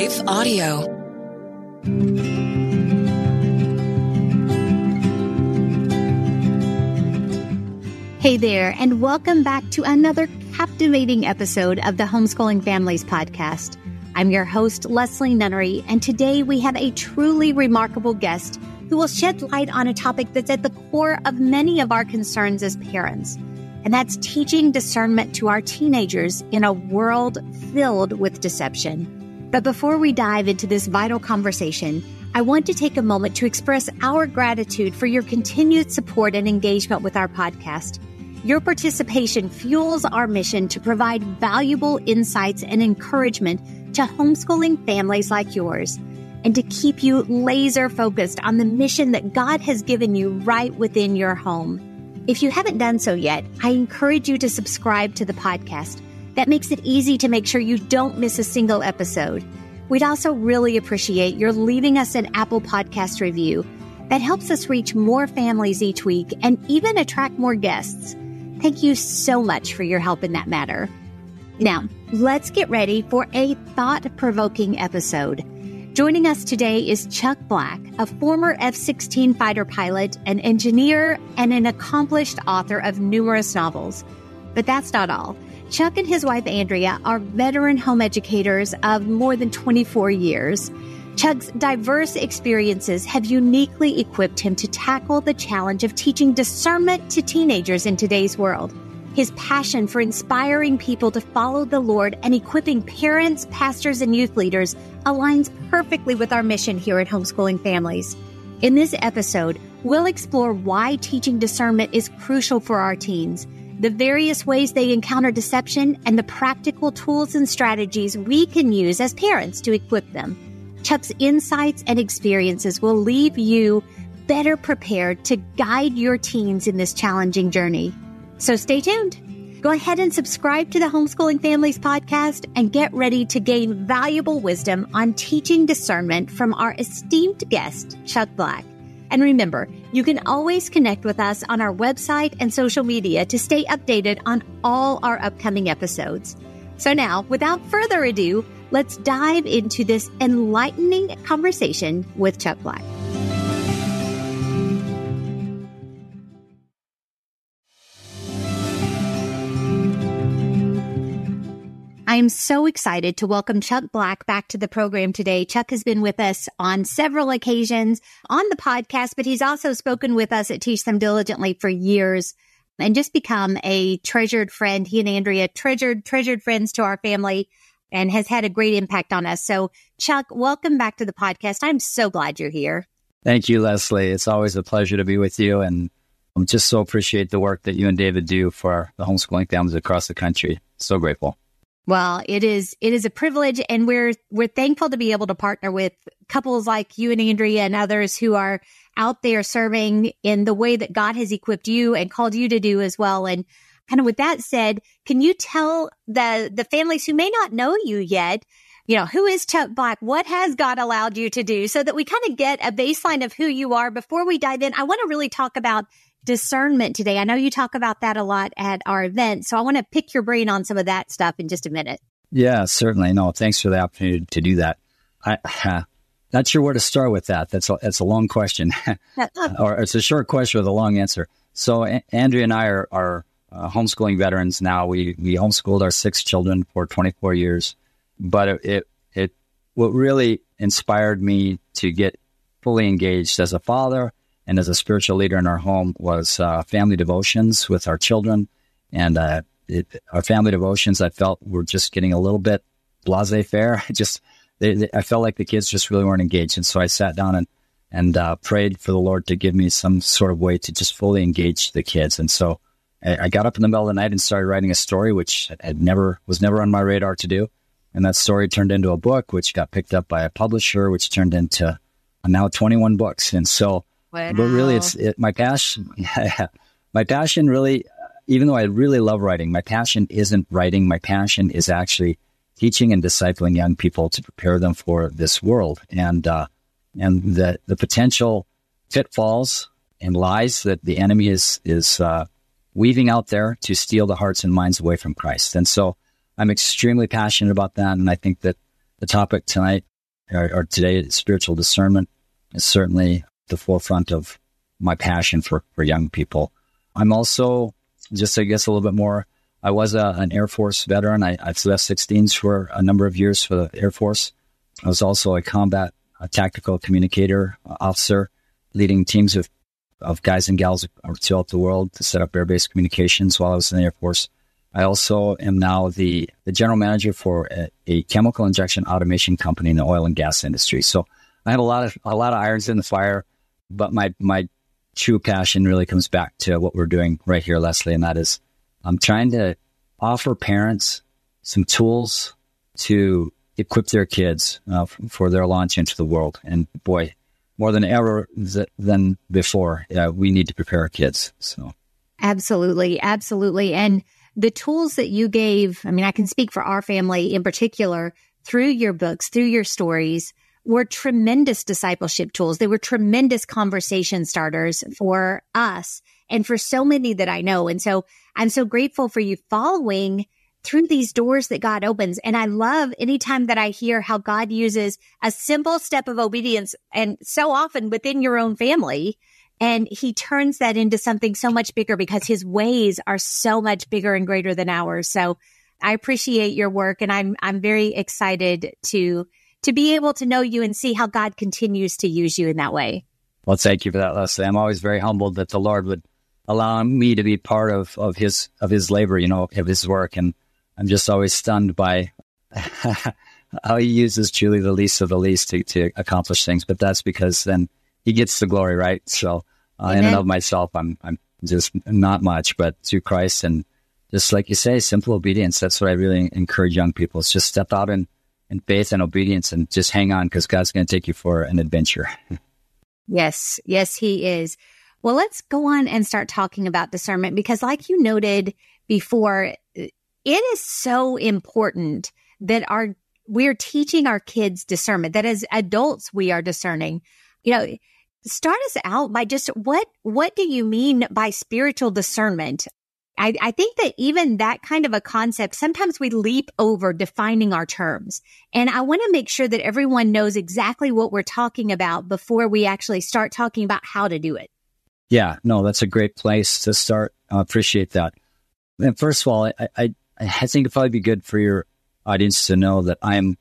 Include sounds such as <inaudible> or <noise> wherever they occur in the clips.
Life Audio. Hey there, and welcome back to another captivating episode of the Homeschooling Families Podcast. I'm your host, Leslie Nunnery, and today we have a truly remarkable guest who will shed light on a topic that's at the core of many of our concerns as parents, and that's teaching discernment to our teenagers in a world filled with deception. But before we dive into this vital conversation, I want to take a moment to express our gratitude for your continued support and engagement with our podcast. Your participation fuels our mission to provide valuable insights and encouragement to homeschooling families like yours and to keep you laser focused on the mission that God has given you right within your home. If you haven't done so yet, I encourage you to subscribe to the podcast. That makes it easy to make sure you don't miss a single episode. We'd also really appreciate your leaving us an Apple Podcast review. That helps us reach more families each week and even attract more guests. Thank you so much for your help in that matter. Now, let's get ready for a thought provoking episode. Joining us today is Chuck Black, a former F 16 fighter pilot, an engineer, and an accomplished author of numerous novels. But that's not all. Chuck and his wife Andrea are veteran home educators of more than 24 years. Chuck's diverse experiences have uniquely equipped him to tackle the challenge of teaching discernment to teenagers in today's world. His passion for inspiring people to follow the Lord and equipping parents, pastors, and youth leaders aligns perfectly with our mission here at Homeschooling Families. In this episode, we'll explore why teaching discernment is crucial for our teens, the various ways they encounter deception, and the practical tools and strategies we can use as parents to equip them. Chuck's insights and experiences will leave you better prepared to guide your teens in this challenging journey. So stay tuned. Go ahead and subscribe to the Homeschooling Families podcast and get ready to gain valuable wisdom on teaching discernment from our esteemed guest, Chuck Black. And remember, you can always connect with us on our website and social media to stay updated on all our upcoming episodes. So now, without further ado, let's dive into this enlightening conversation with Chuck Black. I am so excited to welcome Chuck Black back to the program today. Chuck has been with us on several occasions on the podcast, but he's also spoken with us at Teach Them Diligently for years and just become a treasured friend. He and Andrea treasured, treasured friends to our family and has had a great impact on us. So Chuck, welcome back to the podcast. I'm so glad you're here. Thank you, Leslie. It's always a pleasure to be with you. And I'm just so appreciate the work that you and David do for the homeschooling families across the country. So grateful. Well, it is it is a privilege and we're we're thankful to be able to partner with couples like you and Andrea and others who are out there serving in the way that God has equipped you and called you to do as well. And kind of with that said, can you tell the the families who may not know you yet, you know, who is Chuck Black? What has God allowed you to do so that we kind of get a baseline of who you are before we dive in? I want to really talk about discernment today. I know you talk about that a lot at our event. So I want to pick your brain on some of that stuff in just a minute. Yeah, certainly. No, thanks for the opportunity to do that. I, uh, not sure where to start with that. That's a, that's a long question, <laughs> or it's a short question with a long answer. So a- Andrea and I are, are uh, homeschooling veterans now. We we homeschooled our six children for 24 years, but it, it it what really inspired me to get fully engaged as a father and as a spiritual leader in our home was uh, family devotions with our children. And uh, it, our family devotions, I felt were just getting a little bit blase faire. <laughs> just they, they, I felt like the kids just really weren't engaged, and so I sat down and and uh, prayed for the Lord to give me some sort of way to just fully engage the kids. And so I, I got up in the middle of the night and started writing a story, which had never was never on my radar to do. And that story turned into a book, which got picked up by a publisher, which turned into now 21 books. And so Wow. but really, it's it, my passion. <laughs> my passion really, even though I really love writing, my passion isn't writing. My passion is actually teaching and discipling young people to prepare them for this world and uh, and the the potential pitfalls and lies that the enemy is is uh, weaving out there to steal the hearts and minds away from Christ. And so I'm extremely passionate about that, and I think that the topic tonight or, or today, spiritual discernment is certainly the forefront of my passion for, for young people. I'm also just, I guess, a little bit more. I was a, an Air Force veteran. I, I flew F-16s for a number of years for the Air Force. I was also a combat a tactical communicator uh, officer, leading teams of, of guys and gals throughout the world to set up air-based communications while I was in the Air Force. I also am now the, the general manager for a, a, chemical injection automation company in the oil and gas industry. So I have a lot of a lot of irons in the fire, but my my true passion really comes back to what we're doing right here, Leslie, and that is I'm trying to offer parents some tools to equip their kids uh, for their launch into the world. And boy, more than ever than before, uh, we need to prepare our kids. So, absolutely, absolutely, and the tools that you gave. I mean, I can speak for our family in particular through your books, through your stories were tremendous discipleship tools. They were tremendous conversation starters for us and for so many that I know. And so I'm so grateful for you following through these doors that God opens. And I love anytime that I hear how God uses a simple step of obedience and so often within your own family. And he turns that into something so much bigger because his ways are so much bigger and greater than ours. So I appreciate your work and I'm, I'm very excited to to be able to know you and see how God continues to use you in that way. Well, thank you for that, Leslie. I'm always very humbled that the Lord would allow me to be part of, of his of his labor, you know, of his work. And I'm just always stunned by <laughs> how he uses truly the least of the least to, to accomplish things. But that's because then he gets the glory, right? So uh, in and of myself, I'm I'm just not much, but through Christ and just like you say, simple obedience. That's what I really encourage young people. It's just step out and and faith and obedience and just hang on because God's going to take you for an adventure. <laughs> yes, yes, He is. Well, let's go on and start talking about discernment because, like you noted before, it is so important that our we're teaching our kids discernment. That as adults, we are discerning. You know, start us out by just what what do you mean by spiritual discernment? I, I think that even that kind of a concept, sometimes we leap over defining our terms. And I want to make sure that everyone knows exactly what we're talking about before we actually start talking about how to do it. Yeah, no, that's a great place to start. I appreciate that. And first of all, I, I, I think it'd probably be good for your audience to know that I'm,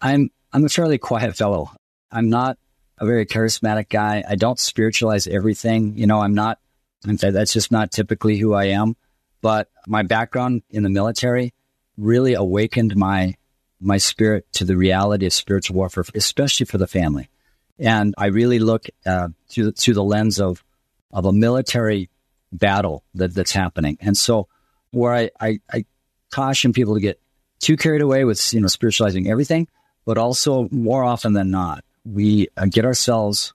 I'm, I'm a fairly quiet fellow. I'm not a very charismatic guy. I don't spiritualize everything. You know, I'm not, that's just not typically who I am. But my background in the military really awakened my my spirit to the reality of spiritual warfare, especially for the family. And I really look uh, through through the lens of of a military battle that, that's happening. And so, where I, I, I caution people to get too carried away with you know spiritualizing everything, but also more often than not, we uh, get ourselves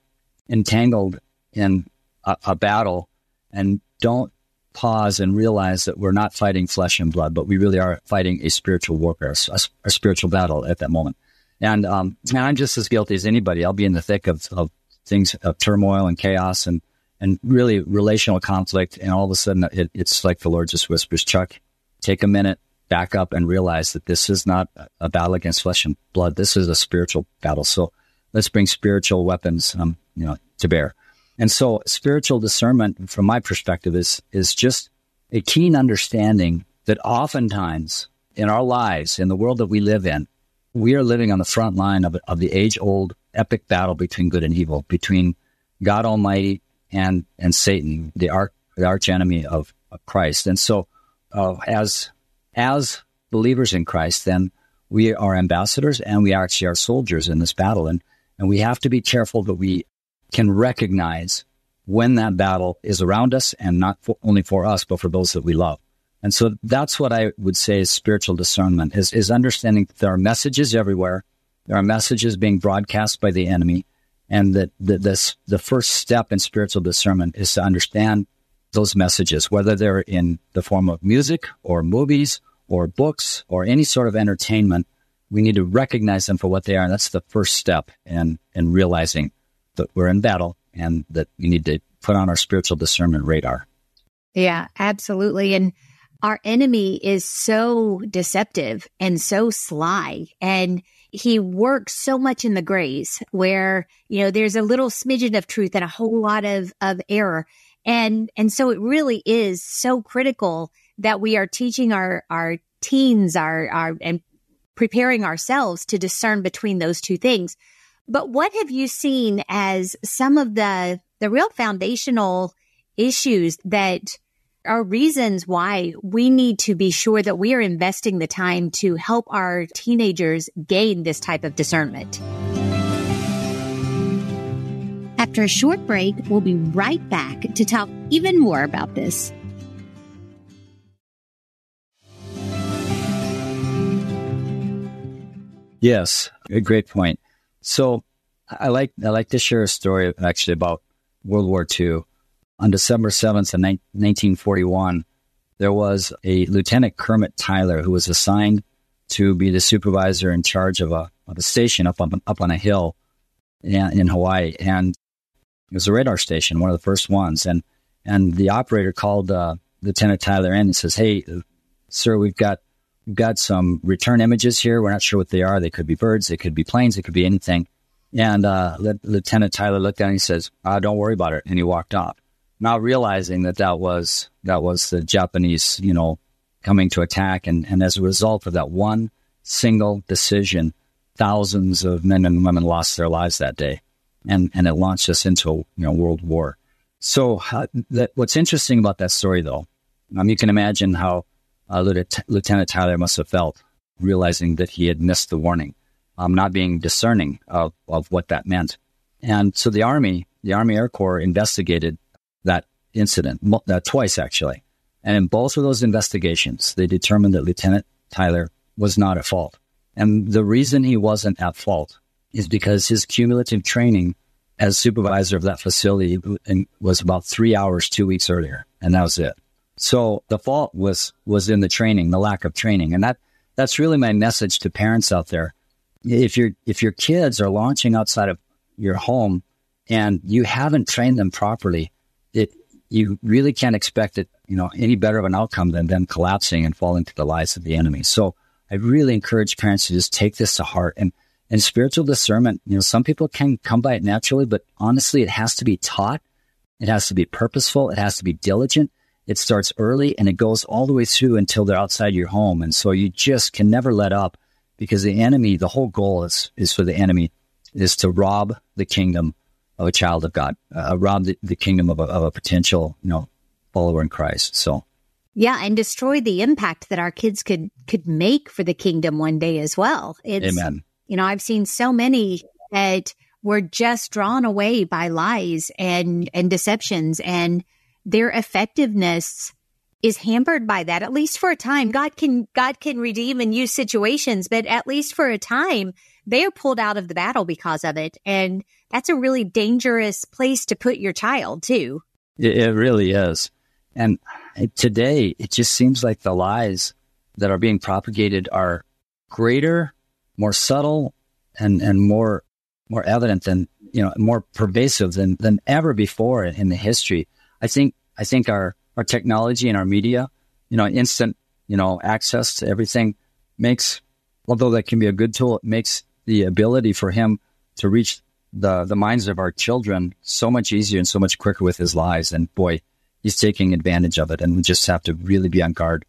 entangled in a, a battle and don't pause and realize that we're not fighting flesh and blood, but we really are fighting a spiritual warfare, a, a spiritual battle at that moment. And, um, and I'm just as guilty as anybody. I'll be in the thick of, of things, of turmoil and chaos and, and really relational conflict. And all of a sudden it, it's like the Lord just whispers, Chuck, take a minute, back up and realize that this is not a battle against flesh and blood. This is a spiritual battle. So let's bring spiritual weapons, um, you know, to bear. And so spiritual discernment from my perspective is, is just a keen understanding that oftentimes in our lives, in the world that we live in, we are living on the front line of, of the age old epic battle between good and evil, between God Almighty and, and Satan, the arch, the arch enemy of, of Christ. And so, uh, as, as believers in Christ, then we are ambassadors and we actually are soldiers in this battle. And, and we have to be careful that we can recognize when that battle is around us and not for, only for us, but for those that we love. And so that's what I would say is spiritual discernment is, is understanding that there are messages everywhere. There are messages being broadcast by the enemy. And that the, this, the first step in spiritual discernment is to understand those messages, whether they're in the form of music or movies or books or any sort of entertainment. We need to recognize them for what they are. And that's the first step in, in realizing that we're in battle and that we need to put on our spiritual discernment radar. Yeah, absolutely. And our enemy is so deceptive and so sly. And he works so much in the grays where, you know, there's a little smidgen of truth and a whole lot of, of error. And, and so it really is so critical that we are teaching our, our teens, our, our, and preparing ourselves to discern between those two things. But what have you seen as some of the, the real foundational issues that are reasons why we need to be sure that we are investing the time to help our teenagers gain this type of discernment? After a short break, we'll be right back to talk even more about this. Yes, a great point. So I like I like to share a story actually about World War II. On December 7th, 1941, there was a Lieutenant Kermit Tyler who was assigned to be the supervisor in charge of a, of a station up on, up on a hill in, in Hawaii. And it was a radar station, one of the first ones. And, and the operator called uh, Lieutenant Tyler in and says, Hey, sir, we've got, got some return images here. We're not sure what they are. They could be birds. They could be planes. It could be anything. And uh, Lieutenant Tyler looked at it and he says, uh, "Don't worry about it," and he walked off, not realizing that that was that was the Japanese, you know, coming to attack. And and as a result of that one single decision, thousands of men and women lost their lives that day, and and it launched us into you know world war. So uh, that, what's interesting about that story, though, um, you can imagine how uh, Lieutenant Tyler must have felt realizing that he had missed the warning um, not being discerning of, of what that meant. And so the Army, the Army Air Corps investigated that incident uh, twice, actually. And in both of those investigations, they determined that Lieutenant Tyler was not at fault. And the reason he wasn't at fault is because his cumulative training as supervisor of that facility was about three hours, two weeks earlier. And that was it. So the fault was, was in the training, the lack of training. And that, that's really my message to parents out there if your if your kids are launching outside of your home and you haven't trained them properly, it you really can't expect it, you know, any better of an outcome than them collapsing and falling to the lies of the enemy. So I really encourage parents to just take this to heart and and spiritual discernment, you know, some people can come by it naturally, but honestly, it has to be taught. It has to be purposeful. It has to be diligent. It starts early and it goes all the way through until they're outside your home. And so you just can never let up because the enemy, the whole goal is, is for the enemy is to rob the kingdom of a child of God, uh, rob the, the kingdom of a, of a potential, you know, follower in Christ. So, yeah, and destroy the impact that our kids could could make for the kingdom one day as well. It's, Amen. You know, I've seen so many that were just drawn away by lies and and deceptions, and their effectiveness is hampered by that, at least for a time. God can, God can redeem and use situations, but at least for a time, they are pulled out of the battle because of it. And that's a really dangerous place to put your child too. It, really is. And today, it just seems like the lies that are being propagated are greater, more subtle, and, and more, more evident than, you know, more pervasive than, than ever before in the history. I think, I think our, our technology and our media, you know, instant, you know, access to everything makes, although that can be a good tool, it makes the ability for him to reach the, the minds of our children so much easier and so much quicker with his lies. And boy, he's taking advantage of it. And we just have to really be on guard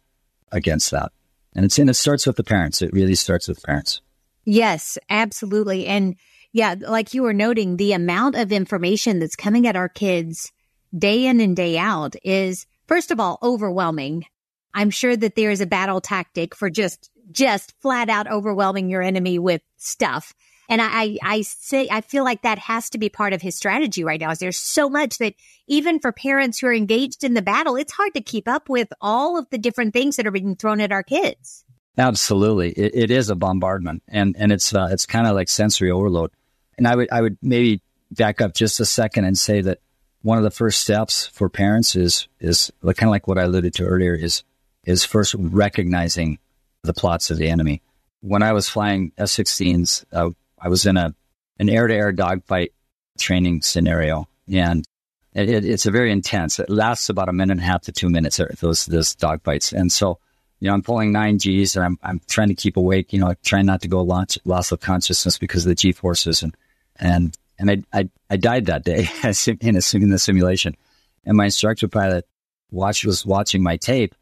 against that. And it's and it starts with the parents. It really starts with parents. Yes, absolutely. And yeah, like you were noting, the amount of information that's coming at our kids day in and day out is first of all, overwhelming. I'm sure that there is a battle tactic for just, just flat out overwhelming your enemy with stuff. And I, I say, I feel like that has to be part of his strategy right now. Is there's so much that even for parents who are engaged in the battle, it's hard to keep up with all of the different things that are being thrown at our kids. Absolutely, it, it is a bombardment, and and it's uh, it's kind of like sensory overload. And I would I would maybe back up just a second and say that one of the first steps for parents is is kind of like what I alluded to earlier is is first recognizing the plots of the enemy. When I was flying F-16s, uh, I was in a an air-to-air dogfight training scenario, and it, it, it's a very intense. It lasts about a minute and a half to two minutes. Uh, those those dogfights, and so you know, I'm pulling nine G's and I'm, I'm trying to keep awake, you know, trying not to go loss, loss of consciousness because of the G forces. And, and, and I, I, I died that day <laughs> in, a, in the simulation. And my instructor pilot watch, was watching my tape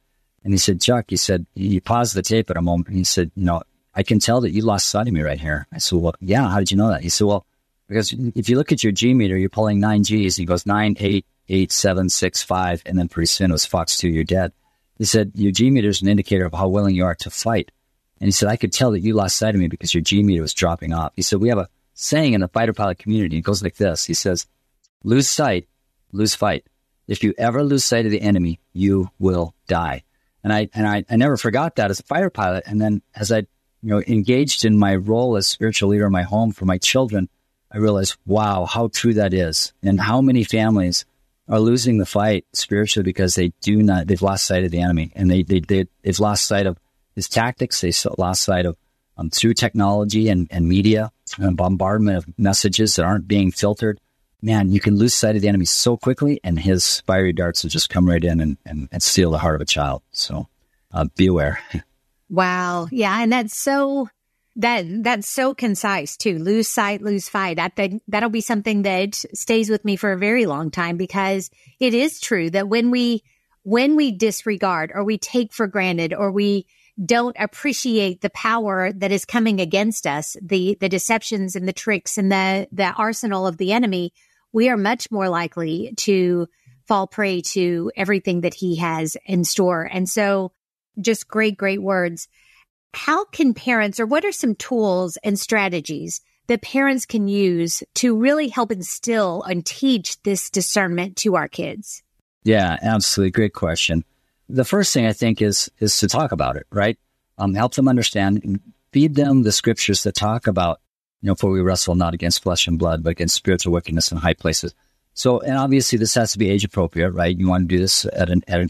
and he said, Chuck, he said, he paused the tape at a moment and he said, you know, I can tell that you lost sight of me right here. I said, well, yeah, how did you know that? He said, well, because if you look at your G meter, you're pulling nine G's. He goes nine, eight, eight, seven, six, five, and then pretty soon it was Fox two, you're dead. He said, Your G meter is an indicator of how willing you are to fight. And he said, I could tell that you lost sight of me because your G meter was dropping off. He said, We have a saying in the fighter pilot community. It goes like this He says, Lose sight, lose fight. If you ever lose sight of the enemy, you will die. And I, and I, I never forgot that as a fighter pilot. And then as I, you know, engaged in my role as spiritual leader in my home for my children, I realized, wow, how true that is. And how many families are losing the fight spiritually because they do not, they've lost sight of the enemy and they, they, they, they've lost sight of his tactics. They lost sight of, um, through technology and, and media bombardment of messages that aren't being filtered. Man, you can lose sight of the enemy so quickly and his fiery darts will just come right in and, and, and steal the heart of a child. So, uh, be aware. <laughs> wow. Yeah. And that's so, that that's so concise too. Lose sight, lose fight. I think that'll be something that stays with me for a very long time because it is true that when we when we disregard or we take for granted or we don't appreciate the power that is coming against us, the the deceptions and the tricks and the the arsenal of the enemy, we are much more likely to fall prey to everything that he has in store. And so just great, great words how can parents or what are some tools and strategies that parents can use to really help instill and teach this discernment to our kids? Yeah, absolutely. Great question. The first thing I think is is to talk about it, right? Um, help them understand, feed them the scriptures that talk about, you know, for we wrestle not against flesh and blood, but against spiritual wickedness in high places. So, and obviously this has to be age appropriate, right? You want to do this at an, at an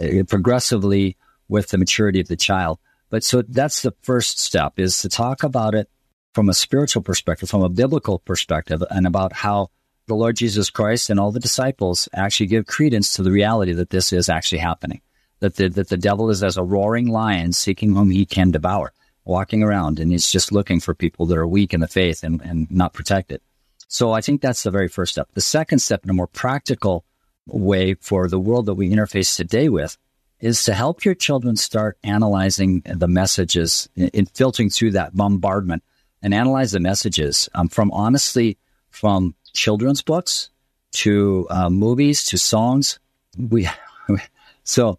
uh, progressively with the maturity of the child. But so that's the first step is to talk about it from a spiritual perspective, from a biblical perspective, and about how the Lord Jesus Christ and all the disciples actually give credence to the reality that this is actually happening. That the, that the devil is as a roaring lion seeking whom he can devour, walking around, and he's just looking for people that are weak in the faith and, and not protected. So I think that's the very first step. The second step, in a more practical way for the world that we interface today with, is to help your children start analyzing the messages in, filtering through that bombardment and analyze the messages um, from honestly from children's books to uh, movies to songs. We <laughs> so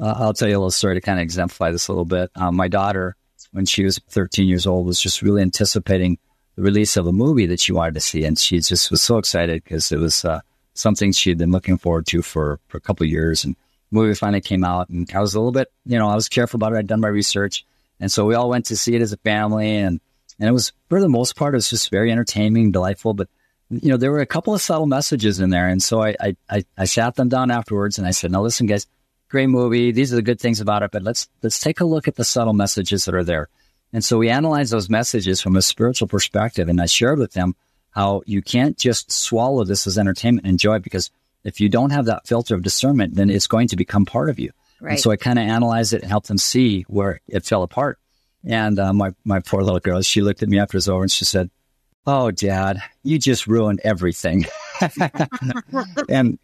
uh, I'll tell you a little story to kind of exemplify this a little bit. Um, my daughter, when she was 13 years old, was just really anticipating the release of a movie that she wanted to see, and she just was so excited because it was uh, something she had been looking forward to for, for a couple years. And the movie finally came out, and I was a little bit, you know, I was careful about it. I'd done my research, and so we all went to see it as a family, and and it was for the most part, it was just very entertaining, delightful. But you know, there were a couple of subtle messages in there, and so I, I, I sat them down afterwards, and I said, "Now listen, guys, great movie. These are the good things about it, but let's let's take a look at the subtle messages that are there." And so we analyzed those messages from a spiritual perspective, and I shared with them how you can't just swallow this as entertainment and enjoy it because if you don't have that filter of discernment, then it's going to become part of you. Right. And so I kind of analyzed it and helped them see where it fell apart. And uh, my my poor little girl, she looked at me after it was over and she said, "Oh, Dad, you just ruined everything." <laughs> and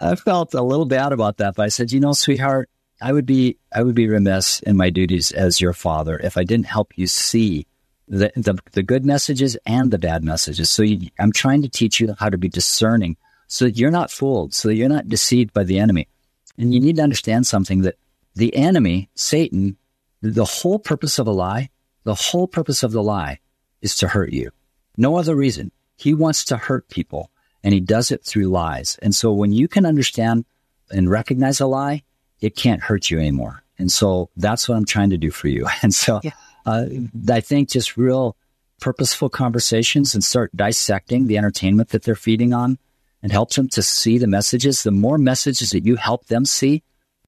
I felt a little bad about that, but I said, "You know, sweetheart, I would be I would be remiss in my duties as your father if I didn't help you see the the, the good messages and the bad messages. So you, I'm trying to teach you how to be discerning." so that you're not fooled, so that you're not deceived by the enemy. And you need to understand something that the enemy, Satan, the whole purpose of a lie, the whole purpose of the lie is to hurt you. No other reason. He wants to hurt people and he does it through lies. And so when you can understand and recognize a lie, it can't hurt you anymore. And so that's what I'm trying to do for you. <laughs> And so yeah. uh, I think just real purposeful conversations and start dissecting the entertainment that they're feeding on and helps them to see the messages, the more messages that you help them see,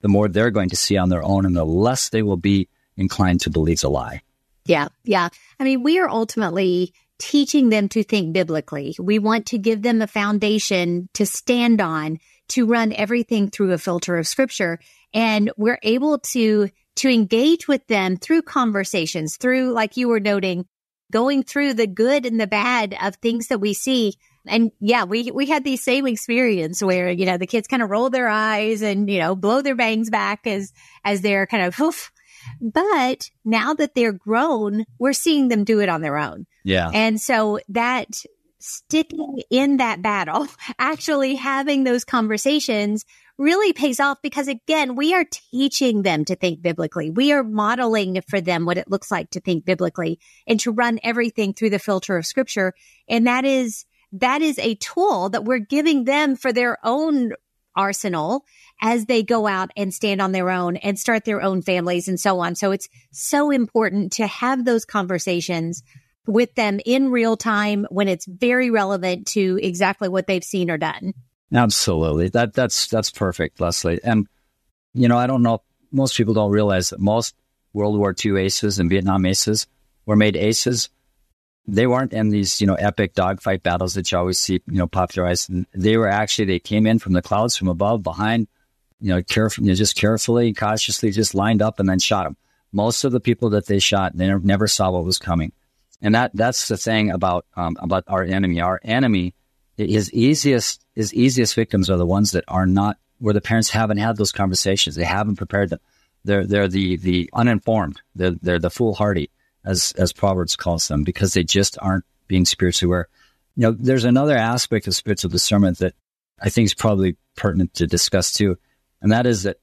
the more they're going to see on their own and the less they will be inclined to believe the lie. Yeah. Yeah. I mean, we are ultimately teaching them to think biblically. We want to give them a foundation to stand on, to run everything through a filter of scripture. And we're able to to engage with them through conversations, through, like you were noting, going through the good and the bad of things that we see. And yeah, we, we had the same experience where, you know, the kids kind of roll their eyes and, you know, blow their bangs back as, as they're kind of, oof. But now that they're grown, we're seeing them do it on their own. Yeah. And so that sticking in that battle, <laughs> actually having those conversations really pays off because again, we are teaching them to think biblically. We are modeling for them what it looks like to think biblically and to run everything through the filter of scripture. And that is, that is a tool that we're giving them for their own arsenal as they go out and stand on their own and start their own families and so on. So it's so important to have those conversations with them in real time when it's very relevant to exactly what they've seen or done. Absolutely. That that's that's perfect, Leslie. And you know, I don't know most people don't realize that most World War II aces and Vietnam aces were made aces. They weren't in these, you know, epic dogfight battles that you always see, you know, popularized. They were actually they came in from the clouds from above, behind, you know, carefully, you know, just carefully, cautiously, just lined up and then shot them. Most of the people that they shot, they never saw what was coming, and that that's the thing about um, about our enemy. Our enemy his easiest his easiest victims are the ones that are not where the parents haven't had those conversations. They haven't prepared them. They're they're the the uninformed. They're they're the foolhardy, as as Proverbs calls them, because they just aren't being spiritually aware. You know, there's another aspect of spiritual discernment that I think is probably pertinent to discuss too, and that is that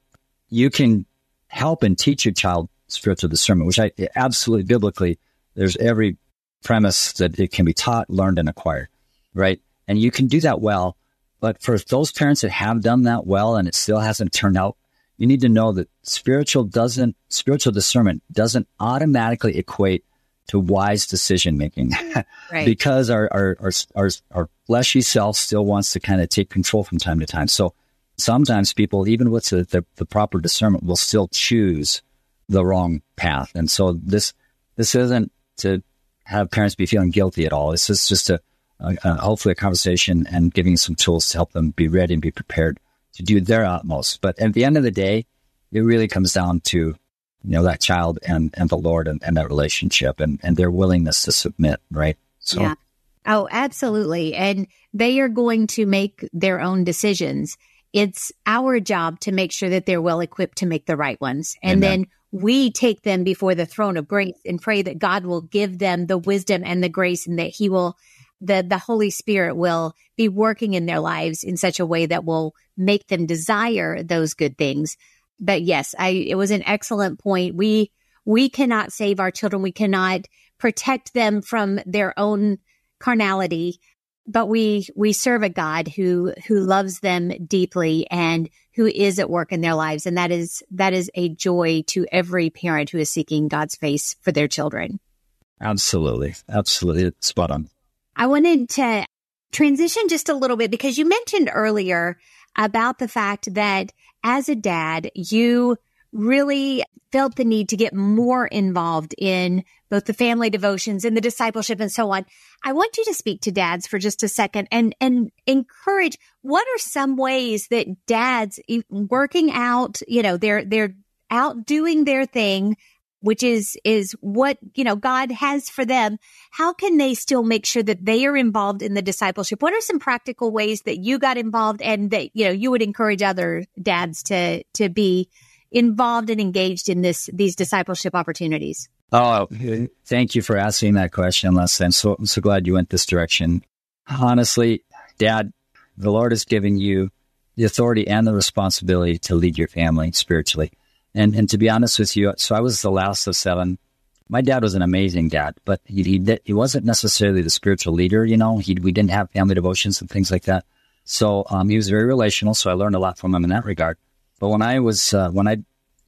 you can help and teach your child spiritual discernment, which I absolutely biblically there's every premise that it can be taught, learned, and acquired, right? And you can do that well. But for those parents that have done that well and it still hasn't turned out, you need to know that spiritual doesn't, spiritual discernment doesn't automatically equate to wise decision making <laughs> right. because our, our, our, our, our fleshy self still wants to kind of take control from time to time. So sometimes people, even with the, the, the proper discernment, will still choose the wrong path. And so this, this isn't to have parents be feeling guilty at all. This is just a, uh, uh, hopefully a conversation and giving some tools to help them be ready and be prepared to do their utmost. But at the end of the day, it really comes down to you know that child and and the Lord and, and that relationship and and their willingness to submit, right? So. Yeah. Oh, absolutely. And they are going to make their own decisions. It's our job to make sure that they're well equipped to make the right ones. And Amen. then we take them before the throne of grace and pray that God will give them the wisdom and the grace and that he will the the Holy Spirit will be working in their lives in such a way that will make them desire those good things. But yes, I it was an excellent point. We we cannot save our children. We cannot protect them from their own carnality, but we we serve a God who who loves them deeply and who is at work in their lives and that is that is a joy to every parent who is seeking God's face for their children. Absolutely. Absolutely. Spot on. I wanted to transition just a little bit because you mentioned earlier about the fact that as a dad, you really felt the need to get more involved in both the family devotions and the discipleship and so on. I want you to speak to dads for just a second and, and encourage what are some ways that dads working out, you know, they're, they're out doing their thing which is is what you know God has for them how can they still make sure that they are involved in the discipleship what are some practical ways that you got involved and that you know you would encourage other dads to to be involved and engaged in this these discipleship opportunities oh thank you for asking that question leslie i'm so, I'm so glad you went this direction honestly dad the lord has given you the authority and the responsibility to lead your family spiritually and and to be honest with you, so I was the last of seven. My dad was an amazing dad, but he he, he wasn't necessarily the spiritual leader. You know, he we didn't have family devotions and things like that. So um, he was very relational. So I learned a lot from him in that regard. But when I was uh, when I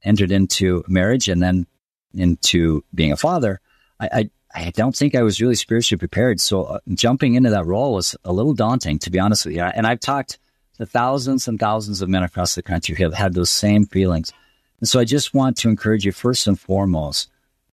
entered into marriage and then into being a father, I, I I don't think I was really spiritually prepared. So uh, jumping into that role was a little daunting, to be honest with you. And I've talked to thousands and thousands of men across the country who have had those same feelings. And so I just want to encourage you first and foremost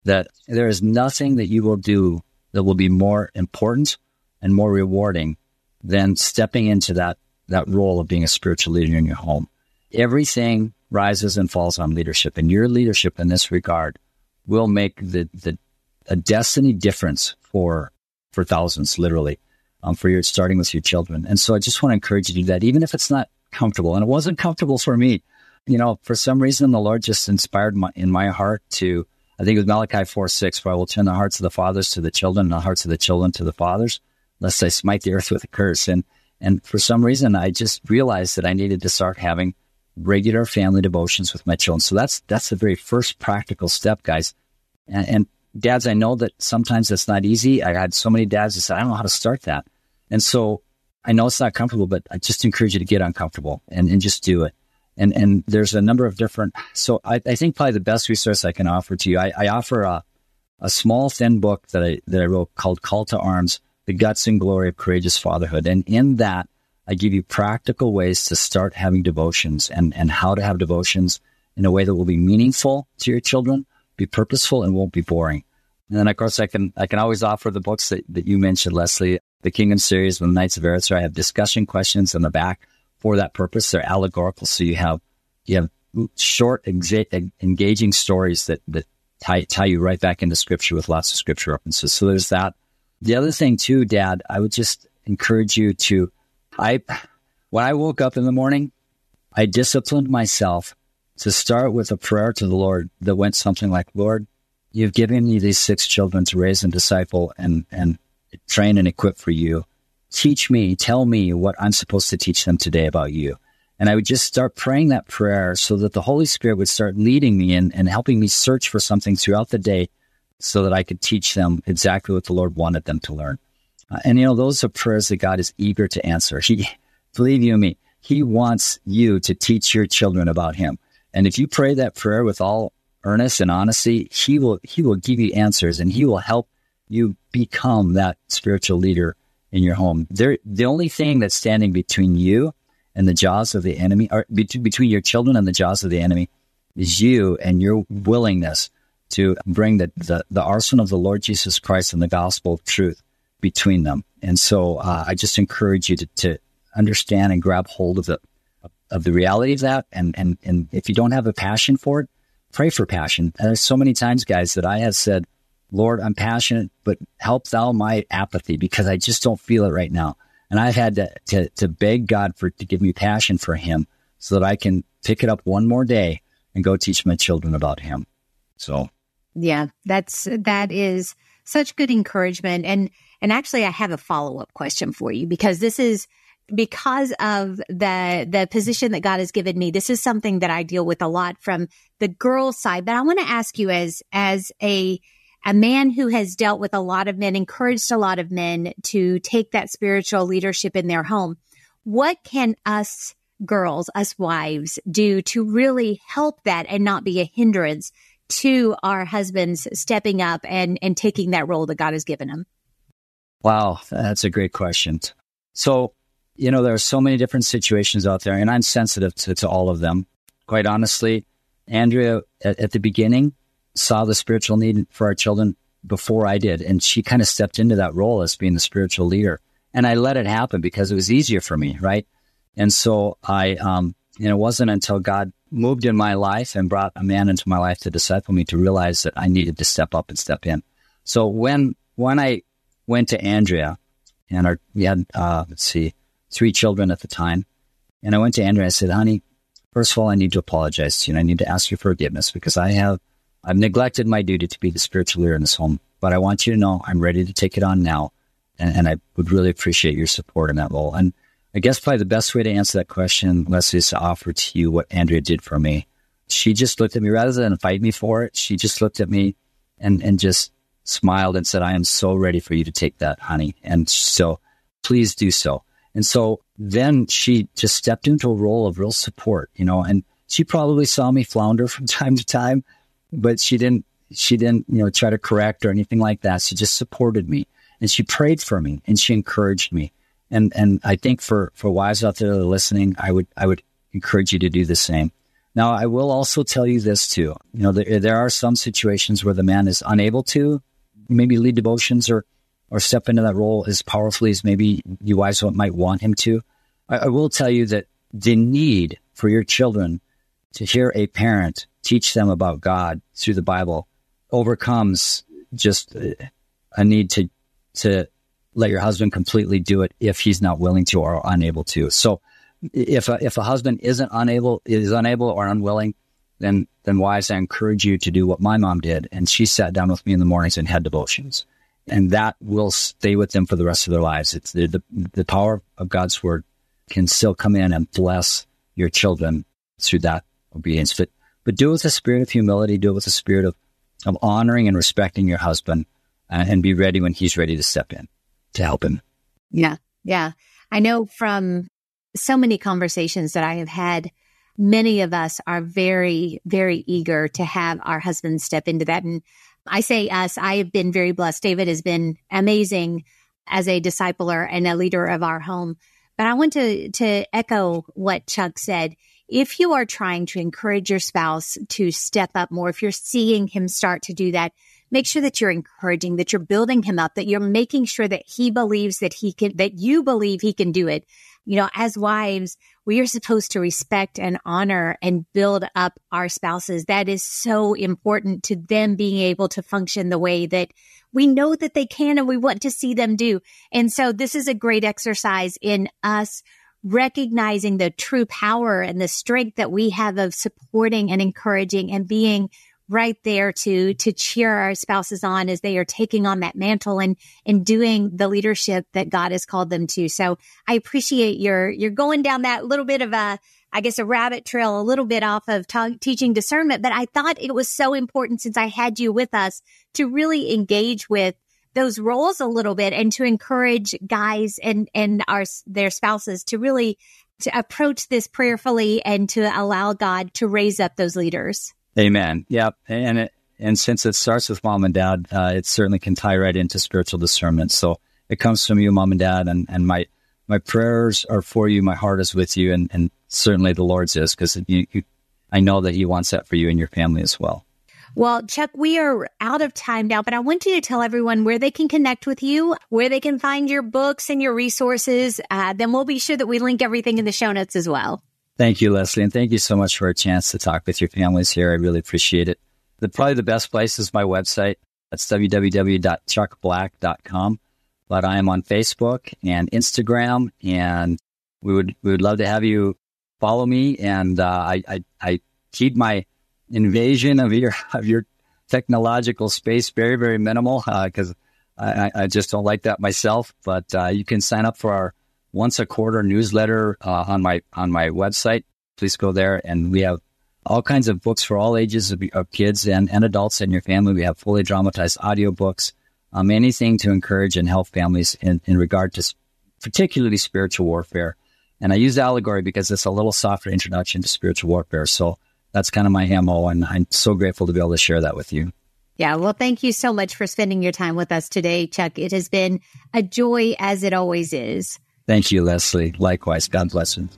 that there is nothing that you will do that will be more important and more rewarding than stepping into that, that role of being a spiritual leader in your home. Everything rises and falls on leadership. And your leadership in this regard will make the, the a destiny difference for for thousands, literally, um, for your starting with your children. And so I just want to encourage you to do that, even if it's not comfortable. And it wasn't comfortable for me. You know, for some reason, the Lord just inspired my, in my heart to, I think it was Malachi 4 6, for I will turn the hearts of the fathers to the children and the hearts of the children to the fathers, lest I smite the earth with a curse. And, and for some reason, I just realized that I needed to start having regular family devotions with my children. So that's, that's the very first practical step, guys. And, and dads, I know that sometimes that's not easy. I had so many dads that said, I don't know how to start that. And so I know it's not comfortable, but I just encourage you to get uncomfortable and, and just do it. And, and there's a number of different, so I, I think probably the best resource I can offer to you, I, I offer a, a small thin book that I, that I wrote called Call to Arms, The Guts and Glory of Courageous Fatherhood. And in that, I give you practical ways to start having devotions and, and how to have devotions in a way that will be meaningful to your children, be purposeful, and won't be boring. And then, of course, I can I can always offer the books that, that you mentioned, Leslie, the Kingdom series with the Knights of Arrethtrae. I have discussion questions in the back for that purpose. They're allegorical, so you have you have short, engaging stories that that tie tie you right back into Scripture with lots of Scripture references. So there's that. The other thing too, Dad, I would just encourage you to I, when I woke up in the morning, I disciplined myself to start with a prayer to the Lord that went something like, Lord, you've given me these six children to raise and disciple and, and train and equip for you. Teach me, tell me what I'm supposed to teach them today about you. And I would just start praying that prayer so that the Holy Spirit would start leading me and, and helping me search for something throughout the day so that I could teach them exactly what the Lord wanted them to learn. Uh, and you know, those are prayers that God is eager to answer. He, believe you me, He wants you to teach your children about Him. And if you pray that prayer with all earnest and honesty, He will He will give you answers, and He will help you become that spiritual leader in your home. There, the only thing that's standing between you and the jaws of the enemy, or between your children and the jaws of the enemy, is you and your willingness to bring the, the, the arsenal of the Lord Jesus Christ and the gospel of truth between them. And so uh, I just encourage you to, to understand and grab hold of the of the reality of that. And, and, and if you don't have a passion for it, pray for passion. And there's so many times, guys, that I have said, Lord, I'm passionate, but help thou my apathy because I just don't feel it right now. And I've had to, to, to beg God for, to give me passion for him so that I can pick it up one more day and go teach my children about him. So. Yeah, that's, that is such good encouragement. And, and actually, I have a follow up question for you because this is because of the the position that God has given me. This is something that I deal with a lot from the girl side. But I want to ask you as as a a man who has dealt with a lot of men, encouraged a lot of men to take that spiritual leadership in their home. What can us girls, us wives do to really help that and not be a hindrance to our husbands stepping up and, and taking that role that God has given them? Wow, that's a great question. So, you know, there are so many different situations out there, and I'm sensitive to, to all of them. Quite honestly, Andrea at, at the beginning saw the spiritual need for our children before I did, and she kind of stepped into that role as being the spiritual leader. And I let it happen because it was easier for me, right? And so I, um, and it wasn't until God moved in my life and brought a man into my life to disciple me to realize that I needed to step up and step in. So when when I went to Andrea, and our, we had, uh, let's see, three children at the time. And I went to Andrea. And I said, honey, first of all, I need to apologize to you and I need to ask you forgiveness because I have, I've neglected my duty to be the spiritual leader in this home. But I want you to know I'm ready to take it on now. And, and I would really appreciate your support in that role. And I guess probably the best way to answer that question, Leslie, is to offer to you what Andrea did for me. She just looked at me rather than fight me for it. She just looked at me and, and just smiled and said, I am so ready for you to take that, honey. And so please do so. And so then she just stepped into a role of real support, you know, and she probably saw me flounder <laughs> from time to time, but she didn't, she didn't, you know, try to correct or anything like that. She just supported me and she prayed for me and she encouraged me. And, and I think for, for wives out there listening, I would, I would encourage you to do the same. Now, I will also tell you this too. You know, there, there are some situations where the man is unable to maybe lead devotions or or step into that role as powerfully as maybe you wives might want him to. I, I will tell you that the need for your children to hear a parent teach them about God through the Bible overcomes just uh, a need to to let your husband completely do it if he's not willing to or unable to. So if a, if a husband isn't unable is unable or unwilling, then then wives, I encourage you to do what my mom did, and she sat down with me in the mornings and had devotions, and that will stay with them for the rest of their lives. It's the the, the power of God's word can still come in and bless your children through that obedience. But but do it with a spirit of humility. Do it with a spirit of of honoring and respecting your husband, uh, and be ready when he's ready to step in to help him. Yeah, yeah. I know from so many conversations that I have had many of us are very, very eager to have our husbands step into that. And I say us, I have been very blessed. David has been amazing as a discipler and a leader of our home. But I want to, to echo what Chuck said. If you are trying to encourage your spouse to step up more, if you're seeing him start to do that, make sure that you're encouraging, that you're building him up, that you're making sure that he believes that he can, that you believe he can do it. You know, as wives, we are supposed to respect and honor and build up our spouses. That is so important to them being able to function the way that we know that they can and we want to see them do. And so this is a great exercise in us recognizing the true power and the strength that we have of supporting and encouraging and being right there to to cheer our spouses on as they are taking on that mantle and and doing the leadership that God has called them to. So I appreciate your you're going down that little bit of a I guess a rabbit trail a little bit off of teaching discernment, but I thought it was so important since I had you with us to really engage with those roles a little bit and to encourage guys and and our their spouses to really to approach this prayerfully and to allow God to raise up those leaders. Amen. Yep. And it, and since it starts with mom and dad, uh, it certainly can tie right into spiritual discernment. So it comes from you, mom and dad, and, and my my prayers are for you. My heart is with you, and, and certainly the Lord's is because I know that He wants that for you and your family as well. Well, Chuck, we are out of time now, but I want you to tell everyone where they can connect with you, where they can find your books and your resources. Uh, then we'll be sure that we link everything in the show notes as well. Thank you, Leslie. And thank you so much for a chance to talk with your families here. I really appreciate it. The, probably the best place is my website. That's www.chuckblack.com. But I am on Facebook and Instagram, and we would we would love to have you follow me. And uh, I, I, I keep my invasion of your of your technological space very very minimal because uh, I, I just don't like that myself. But uh, you can sign up for our once a quarter newsletter uh, on my on my website. Please go there, and we have all kinds of books for all ages of, of kids and, and adults in your family. We have fully dramatized audiobooks, um, anything to encourage and help families in, in regard to particularly spiritual warfare. And I use allegory because it's a little softer introduction to spiritual warfare. So that's kind of my MO, and I'm so grateful to be able to share that with you. Yeah, well, thank you so much for spending your time with us today, Chuck. It has been a joy as it always is. Thank you, Leslie. Likewise. God bless you.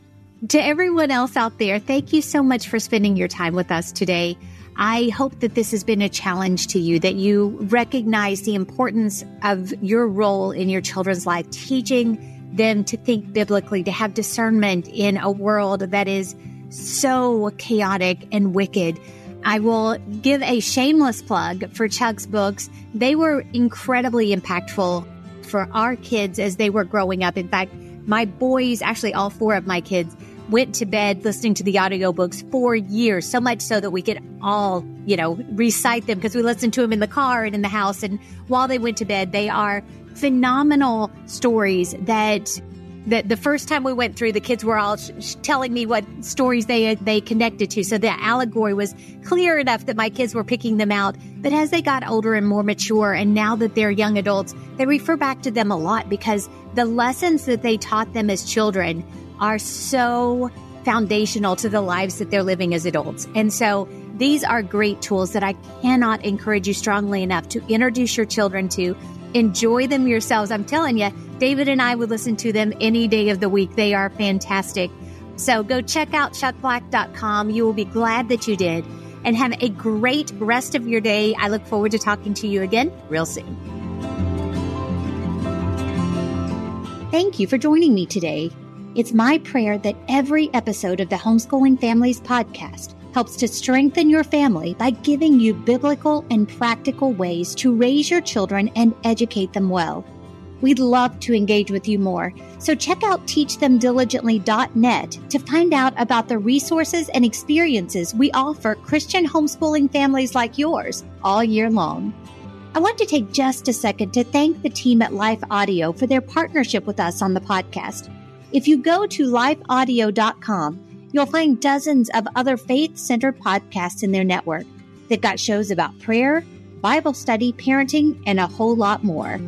To everyone else out there, thank you so much for spending your time with us today. I hope that this has been a challenge to you, that you recognize the importance of your role in your children's life, teaching them to think biblically, to have discernment in a world that is so chaotic and wicked. I will give a shameless plug for Chuck's books. They were incredibly impactful for our kids as they were growing up. In fact, my boys, actually all four of my kids, went to bed listening to the audiobooks for years, so much so that we could all, you know, recite them because we listened to them in the car and in the house. And while they went to bed, they are phenomenal stories that that the first time we went through, the kids were all sh- sh- telling me what stories they they connected to. So the allegory was clear enough that my kids were picking them out. But as they got older and more mature, and now that they're young adults, they refer back to them a lot because the lessons that they taught them as children are so foundational to the lives that they're living as adults. And so these are great tools that I cannot encourage you strongly enough to introduce your children to. Enjoy them yourselves. I'm telling you, David and I would listen to them any day of the week. They are fantastic. So go check out chuckblack.com. You will be glad that you did. And have a great rest of your day. I look forward to talking to you again real soon. Thank you for joining me today. It's my prayer that every episode of the Homeschooling Families podcast helps to strengthen your family by giving you biblical and practical ways to raise your children and educate them well. We'd love to engage with you more, so check out teachthemdiligently.net to find out about the resources and experiences we offer Christian homeschooling families like yours all year long. I want to take just a second to thank the team at Life Audio for their partnership with us on the podcast. If you go to lifeaudio.com, You'll find dozens of other faith centered podcasts in their network. They've got shows about prayer, Bible study, parenting, and a whole lot more.